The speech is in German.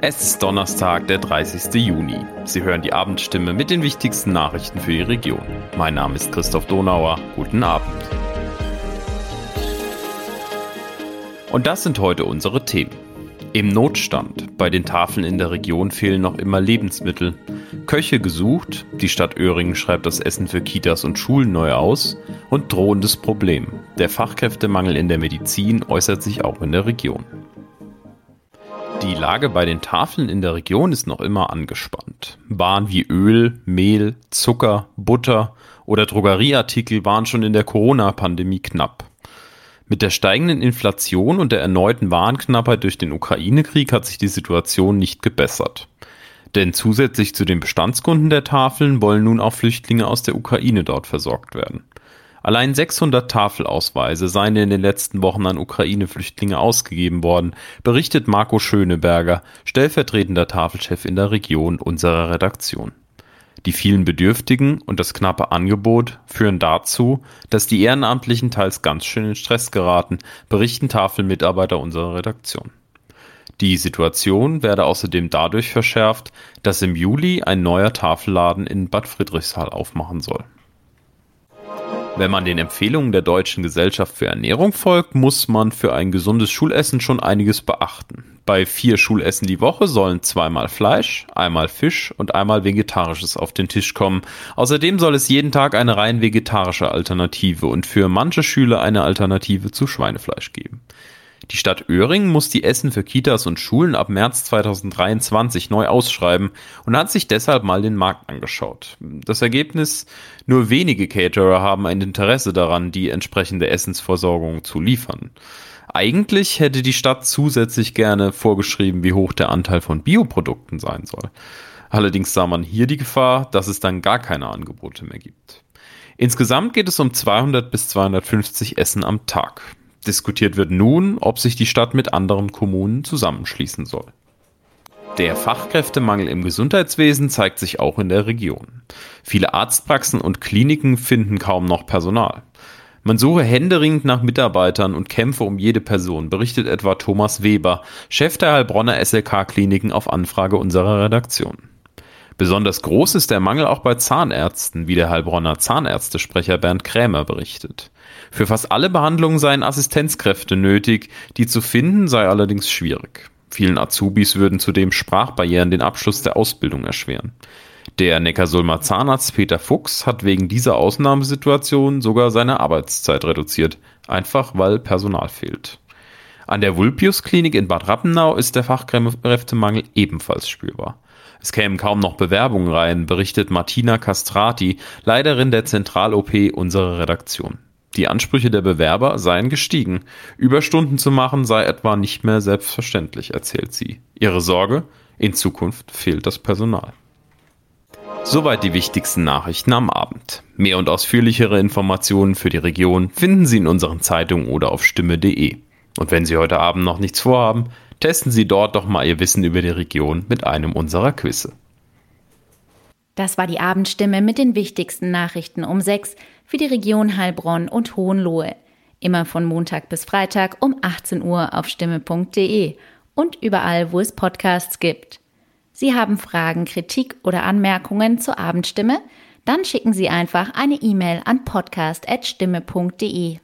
Es ist Donnerstag, der 30. Juni. Sie hören die Abendstimme mit den wichtigsten Nachrichten für die Region. Mein Name ist Christoph Donauer. Guten Abend. Und das sind heute unsere Themen. Im Notstand. Bei den Tafeln in der Region fehlen noch immer Lebensmittel. Köche gesucht. Die Stadt Öhringen schreibt das Essen für Kitas und Schulen neu aus. Und drohendes Problem. Der Fachkräftemangel in der Medizin äußert sich auch in der Region. Die Lage bei den Tafeln in der Region ist noch immer angespannt. Waren wie Öl, Mehl, Zucker, Butter oder Drogerieartikel waren schon in der Corona-Pandemie knapp. Mit der steigenden Inflation und der erneuten Warenknappheit durch den Ukraine-Krieg hat sich die Situation nicht gebessert. Denn zusätzlich zu den Bestandskunden der Tafeln wollen nun auch Flüchtlinge aus der Ukraine dort versorgt werden. Allein 600 Tafelausweise seien in den letzten Wochen an Ukraine-Flüchtlinge ausgegeben worden, berichtet Marco Schöneberger, stellvertretender Tafelchef in der Region unserer Redaktion. Die vielen Bedürftigen und das knappe Angebot führen dazu, dass die Ehrenamtlichen teils ganz schön in Stress geraten, berichten Tafelmitarbeiter unserer Redaktion. Die Situation werde außerdem dadurch verschärft, dass im Juli ein neuer Tafelladen in Bad Friedrichshall aufmachen soll. Wenn man den Empfehlungen der Deutschen Gesellschaft für Ernährung folgt, muss man für ein gesundes Schulessen schon einiges beachten. Bei vier Schulessen die Woche sollen zweimal Fleisch, einmal Fisch und einmal Vegetarisches auf den Tisch kommen. Außerdem soll es jeden Tag eine rein vegetarische Alternative und für manche Schüler eine Alternative zu Schweinefleisch geben. Die Stadt Öhringen muss die Essen für Kitas und Schulen ab März 2023 neu ausschreiben und hat sich deshalb mal den Markt angeschaut. Das Ergebnis, nur wenige Caterer haben ein Interesse daran, die entsprechende Essensversorgung zu liefern. Eigentlich hätte die Stadt zusätzlich gerne vorgeschrieben, wie hoch der Anteil von Bioprodukten sein soll. Allerdings sah man hier die Gefahr, dass es dann gar keine Angebote mehr gibt. Insgesamt geht es um 200 bis 250 Essen am Tag. Diskutiert wird nun, ob sich die Stadt mit anderen Kommunen zusammenschließen soll. Der Fachkräftemangel im Gesundheitswesen zeigt sich auch in der Region. Viele Arztpraxen und Kliniken finden kaum noch Personal. Man suche händeringend nach Mitarbeitern und kämpfe um jede Person, berichtet etwa Thomas Weber, Chef der Heilbronner SLK-Kliniken auf Anfrage unserer Redaktion. Besonders groß ist der Mangel auch bei Zahnärzten, wie der Heilbronner Zahnärztesprecher Bernd Krämer berichtet. Für fast alle Behandlungen seien Assistenzkräfte nötig, die zu finden sei allerdings schwierig. Vielen Azubis würden zudem Sprachbarrieren den Abschluss der Ausbildung erschweren. Der Neckarsulmer Zahnarzt Peter Fuchs hat wegen dieser Ausnahmesituation sogar seine Arbeitszeit reduziert, einfach weil Personal fehlt. An der Vulpius Klinik in Bad Rappenau ist der Fachkräftemangel ebenfalls spürbar. Es kämen kaum noch Bewerbungen rein, berichtet Martina Castrati, Leiterin der Zentral-OP unserer Redaktion. Die Ansprüche der Bewerber seien gestiegen. Überstunden zu machen sei etwa nicht mehr selbstverständlich, erzählt sie. Ihre Sorge? In Zukunft fehlt das Personal. Soweit die wichtigsten Nachrichten am Abend. Mehr und ausführlichere Informationen für die Region finden Sie in unseren Zeitungen oder auf stimme.de. Und wenn Sie heute Abend noch nichts vorhaben, testen Sie dort doch mal Ihr Wissen über die Region mit einem unserer Quizze. Das war die Abendstimme mit den wichtigsten Nachrichten um sechs für die Region Heilbronn und Hohenlohe. Immer von Montag bis Freitag um 18 Uhr auf stimme.de und überall, wo es Podcasts gibt. Sie haben Fragen, Kritik oder Anmerkungen zur Abendstimme? Dann schicken Sie einfach eine E-Mail an podcast.stimme.de.